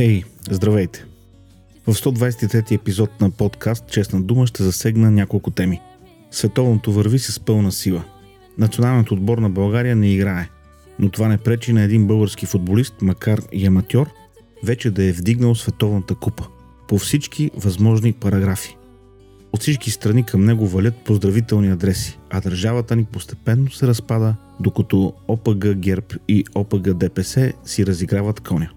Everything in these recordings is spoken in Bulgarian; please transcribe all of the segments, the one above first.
Хей, здравейте! В 123 епизод на подкаст Честна дума ще засегна няколко теми. Световното върви с пълна сила. Националният отбор на България не играе, но това не пречи на един български футболист, макар и аматьор, вече да е вдигнал световната купа по всички възможни параграфи. От всички страни към него валят поздравителни адреси, а държавата ни постепенно се разпада, докато ОПГ ГЕРБ и ОПГ ДПС си разиграват коня.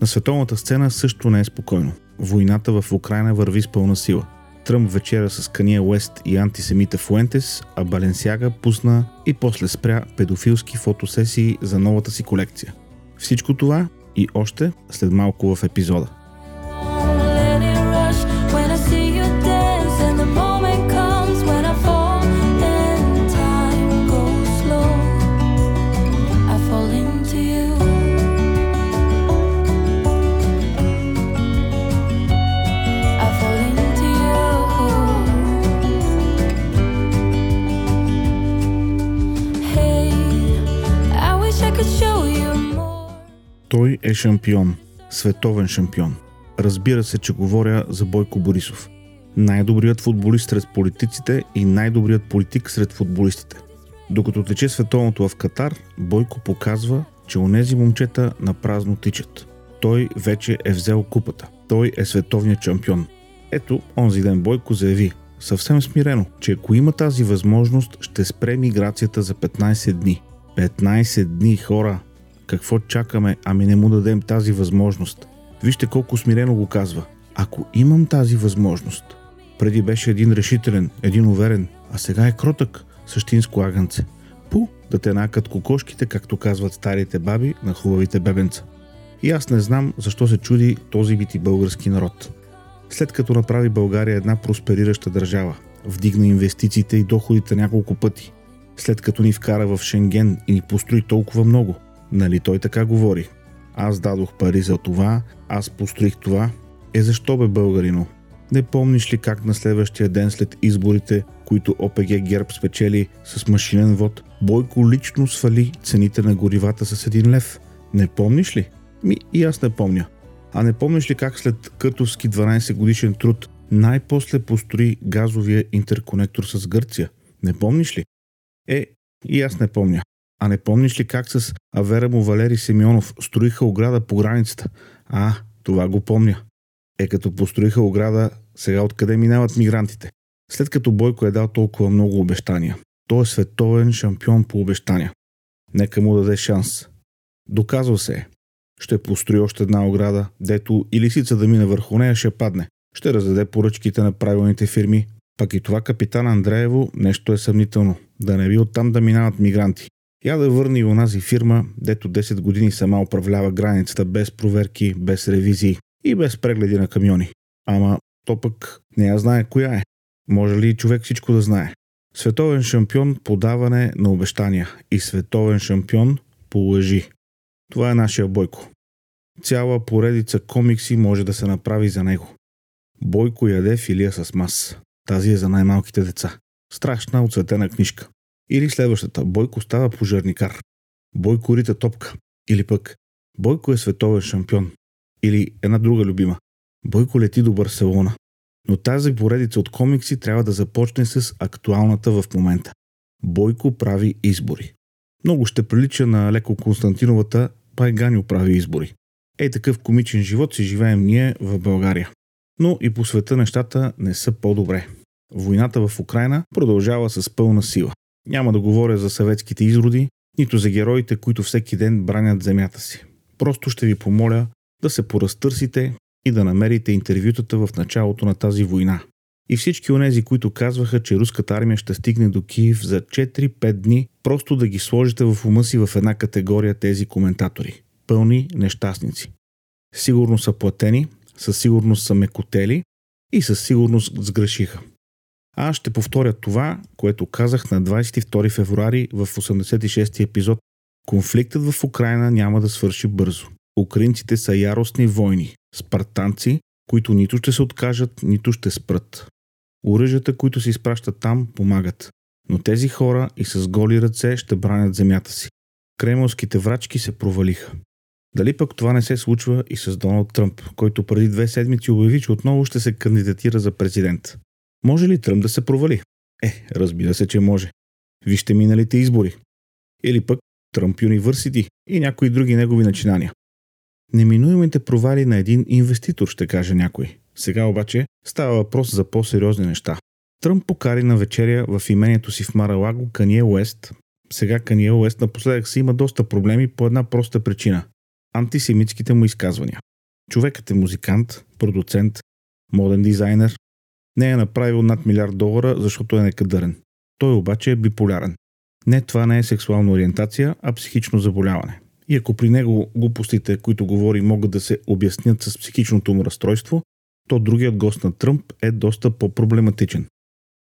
На световната сцена също не е спокойно. Войната в Украина върви с пълна сила. Тръмп вечера с Кания Уест и антисемита Фуентес, а Баленсяга пусна и после спря педофилски фотосесии за новата си колекция. Всичко това и още след малко в епизода. Той е шампион, световен шампион. Разбира се, че говоря за Бойко Борисов. Най-добрият футболист сред политиците и най-добрият политик сред футболистите. Докато тече световното в Катар, Бойко показва, че онези момчета на празно тичат. Той вече е взел купата. Той е световният шампион. Ето, онзи ден Бойко заяви, съвсем смирено, че ако има тази възможност, ще спре миграцията за 15 дни. 15 дни, хора! Какво чакаме, ами не му дадем тази възможност? Вижте колко смирено го казва. Ако имам тази възможност. Преди беше един решителен, един уверен, а сега е кротък, същинско агънце. Пу, да те накат кокошките, както казват старите баби на хубавите бебенца. И аз не знам защо се чуди този бити български народ. След като направи България една просперираща държава, вдигна инвестициите и доходите няколко пъти, след като ни вкара в Шенген и ни построи толкова много – Нали той така говори? Аз дадох пари за това, аз построих това. Е защо бе българино? Не помниш ли как на следващия ден след изборите, които ОПГ ГЕРБ спечели с машинен вод, Бойко лично свали цените на горивата с един лев? Не помниш ли? Ми и аз не помня. А не помниш ли как след Кътовски 12 годишен труд най-после построи газовия интерконектор с Гърция? Не помниш ли? Е, и аз не помня. А не помниш ли как с Авера му Валери Семионов строиха ограда по границата? А, това го помня. Е, като построиха ограда, сега откъде минават мигрантите? След като Бойко е дал толкова много обещания. Той е световен шампион по обещания. Нека му даде шанс. Доказва се е. Ще построи още една ограда, дето и лисица да мине върху нея ще падне. Ще раздаде поръчките на правилните фирми. Пак и това капитан Андреево нещо е съмнително. Да не би оттам да минават мигранти. Я да върне и онази фирма, дето 10 години сама управлява границата без проверки, без ревизии и без прегледи на камиони. Ама то пък не я знае коя е. Може ли човек всичко да знае? Световен шампион по даване на обещания и световен шампион по лъжи. Това е нашия Бойко. Цяла поредица комикси може да се направи за него. Бойко яде филия с мас. Тази е за най-малките деца. Страшна оцветена книжка. Или следващата. Бойко става пожарникар. Бойко рита топка. Или пък Бойко е световен шампион. Или една друга любима. Бойко лети до Барселона. Но тази поредица от комикси трябва да започне с актуалната в момента. Бойко прави избори. Много ще прилича на леко Константиновата Пайганю прави избори. Ей такъв комичен живот си живеем ние в България. Но и по света нещата не са по-добре. Войната в Украина продължава с пълна сила. Няма да говоря за съветските изроди, нито за героите, които всеки ден бранят земята си. Просто ще ви помоля да се поразтърсите и да намерите интервютата в началото на тази война. И всички онези, които казваха, че руската армия ще стигне до Киев за 4-5 дни, просто да ги сложите в ума си в една категория тези коментатори. Пълни нещастници. Сигурно са платени, със сигурност са мекотели и със сигурност сгрешиха. Аз ще повторя това, което казах на 22 февруари в 86 епизод. Конфликтът в Украина няма да свърши бързо. Украинците са яростни войни, спартанци, които нито ще се откажат, нито ще спрат. Оръжията, които се изпращат там, помагат. Но тези хора и с голи ръце ще бранят земята си. Кремълските врачки се провалиха. Дали пък това не се случва и с Доналд Тръмп, който преди две седмици обяви, че отново ще се кандидатира за президент? Може ли Тръмп да се провали? Е, разбира се, че може. Вижте миналите избори. Или пък Тръмп Юниверсити и някои други негови начинания. Неминуемите провали на един инвеститор, ще каже някой. Сега обаче става въпрос за по-сериозни неща. Тръмп покари на вечеря в имението си в Маралаго Кание Уест. Сега Кание Уест напоследък си има доста проблеми по една проста причина – антисемитските му изказвания. Човекът е музикант, продуцент, моден дизайнер. Не е направил над милиард долара, защото е некадърен. Той обаче е биполярен. Не, това не е сексуална ориентация, а психично заболяване. И ако при него глупостите, които говори, могат да се обяснят с психичното му разстройство, то другият гост на Тръмп е доста по-проблематичен.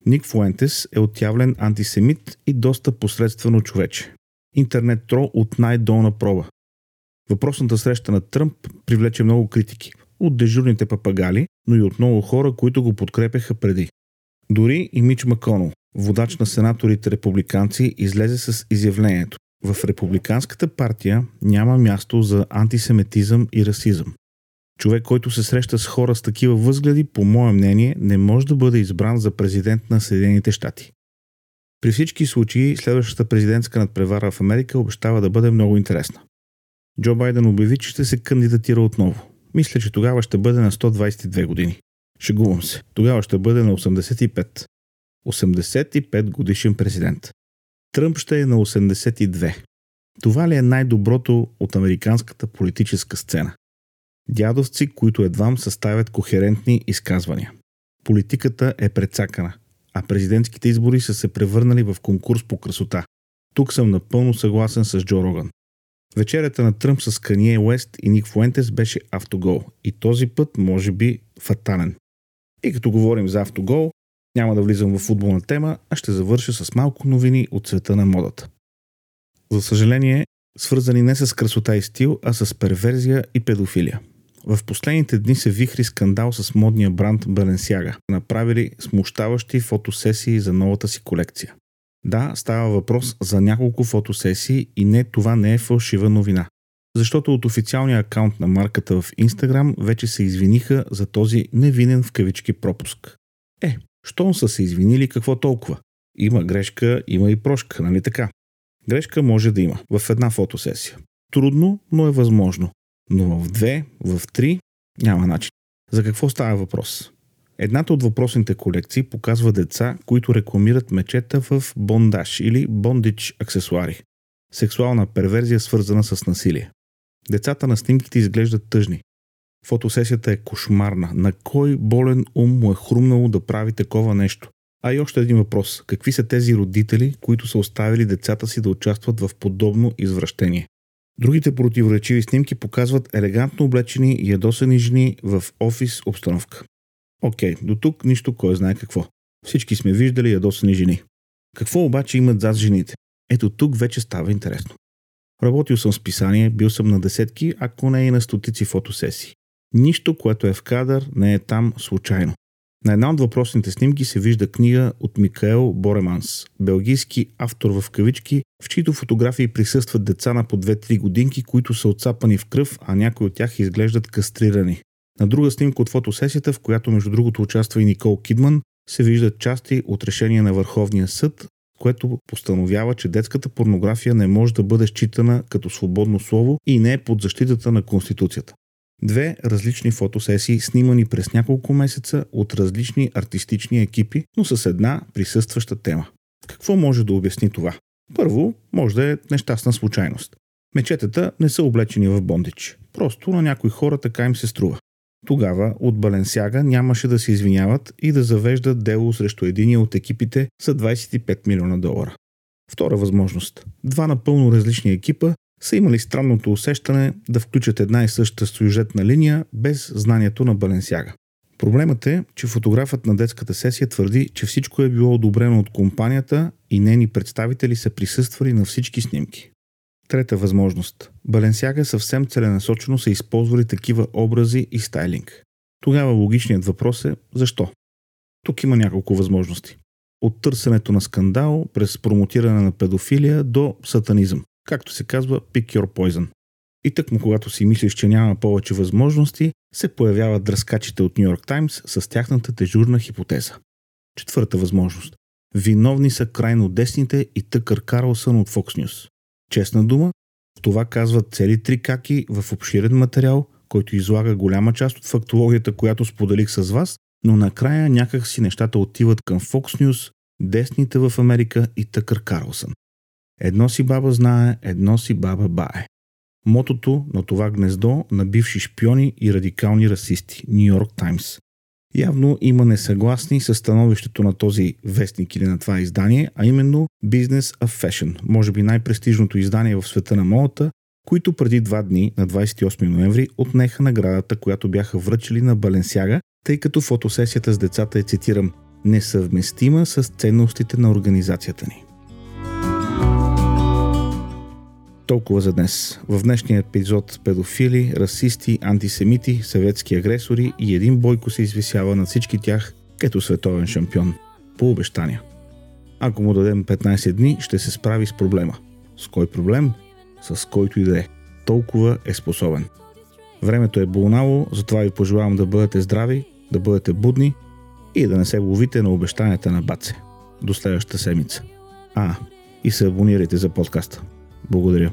Ник Фуентес е отявлен антисемит и доста посредствено човече. Интернет тро от най-долна проба. Въпросната среща на Тръмп привлече много критики. От дежурните папагали, но и от много хора, които го подкрепяха преди. Дори и Мич Маконол, водач на сенаторите републиканци, излезе с изявлението. В републиканската партия няма място за антисемитизъм и расизъм. Човек, който се среща с хора с такива възгледи, по мое мнение, не може да бъде избран за президент на Съединените щати. При всички случаи, следващата президентска надпревара в Америка обещава да бъде много интересна. Джо Байден обяви, че ще се кандидатира отново. Мисля, че тогава ще бъде на 122 години. Шегувам се. Тогава ще бъде на 85. 85 годишен президент. Тръмп ще е на 82. Това ли е най-доброто от американската политическа сцена? Дядовци, които едвам съставят кохерентни изказвания. Политиката е прецакана, а президентските избори са се превърнали в конкурс по красота. Тук съм напълно съгласен с Джо Роган. Вечерята на Тръмп с Кание Уест и Ник Фуентес беше автогол и този път може би фатален. И като говорим за автогол, няма да влизам в футболна тема, а ще завърша с малко новини от света на модата. За съжаление, свързани не с красота и стил, а с перверзия и педофилия. В последните дни се вихри скандал с модния бранд Balenciaga, направили смущаващи фотосесии за новата си колекция. Да, става въпрос за няколко фотосесии и не това не е фалшива новина. Защото от официалния акаунт на марката в Instagram вече се извиниха за този невинен в кавички пропуск. Е, щом са се извинили, какво толкова? Има грешка, има и прошка, нали така? Грешка може да има в една фотосесия. Трудно, но е възможно. Но в две, в три няма начин. За какво става въпрос? Едната от въпросните колекции показва деца, които рекламират мечета в бондаж или бондич аксесуари. Сексуална перверзия свързана с насилие. Децата на снимките изглеждат тъжни. Фотосесията е кошмарна. На кой болен ум му е хрумнало да прави такова нещо? А и още един въпрос. Какви са тези родители, които са оставили децата си да участват в подобно извращение? Другите противоречиви снимки показват елегантно облечени и ядосани жени в офис обстановка. Окей, до тук нищо кой знае какво. Всички сме виждали ядосани жени. Какво обаче имат зад жените? Ето тук вече става интересно. Работил съм с писание, бил съм на десетки, ако не и на стотици фотосесии. Нищо, което е в кадър, не е там случайно. На една от въпросните снимки се вижда книга от Микаел Бореманс, белгийски автор в кавички, в чието фотографии присъстват деца на по 2-3 годинки, които са отцапани в кръв, а някои от тях изглеждат кастрирани. На друга снимка от фотосесията, в която между другото участва и Никол Кидман, се виждат части от решение на Върховния съд, което постановява, че детската порнография не може да бъде считана като свободно слово и не е под защитата на Конституцията. Две различни фотосесии, снимани през няколко месеца от различни артистични екипи, но с една присъстваща тема. Какво може да обясни това? Първо, може да е нещастна случайност. Мечетата не са облечени в бондич. Просто на някои хора така им се струва. Тогава от Баленсяга нямаше да се извиняват и да завеждат дело срещу единия от екипите за 25 милиона долара. Втора възможност. Два напълно различни екипа са имали странното усещане да включат една и съща сюжетна линия без знанието на Баленсяга. Проблемът е, че фотографът на детската сесия твърди, че всичко е било одобрено от компанията и нейни представители са присъствали на всички снимки. Трета възможност. Баленсяга съвсем целенасочено са използвали такива образи и стайлинг. Тогава логичният въпрос е защо? Тук има няколко възможности. От търсенето на скандал, през промотиране на педофилия до сатанизъм. Както се казва, pick your poison. И тъкмо когато си мислиш, че няма повече възможности, се появяват дръскачите от Нью Йорк Таймс с тяхната дежурна хипотеза. Четвърта възможност. Виновни са крайно десните и Тъкър Карлсън от Fox News. Честна дума, това казват цели три каки в обширен материал, който излага голяма част от фактологията, която споделих с вас, но накрая някак си нещата отиват към Fox News, десните в Америка и Тъкър Карлсън. Едно си баба знае, едно си баба бае. Мотото на това гнездо на бивши шпиони и радикални расисти – Нью Йорк Таймс. Явно има несъгласни с становището на този вестник или на това издание, а именно Business of Fashion, може би най-престижното издание в света на модата, които преди два дни, на 28 ноември, отнеха наградата, която бяха връчили на Баленсяга, тъй като фотосесията с децата е, цитирам, несъвместима с ценностите на организацията ни. Толкова за днес. В днешния епизод педофили, расисти, антисемити, съветски агресори и един бойко се извисява на всички тях като световен шампион. По обещания. Ако му дадем 15 дни, ще се справи с проблема. С кой проблем? С който и да е. Толкова е способен. Времето е болнало, затова ви пожелавам да бъдете здрави, да бъдете будни и да не се ловите на обещанията на Баце. До следващата седмица. А, и се абонирайте за подкаста. Благодаря.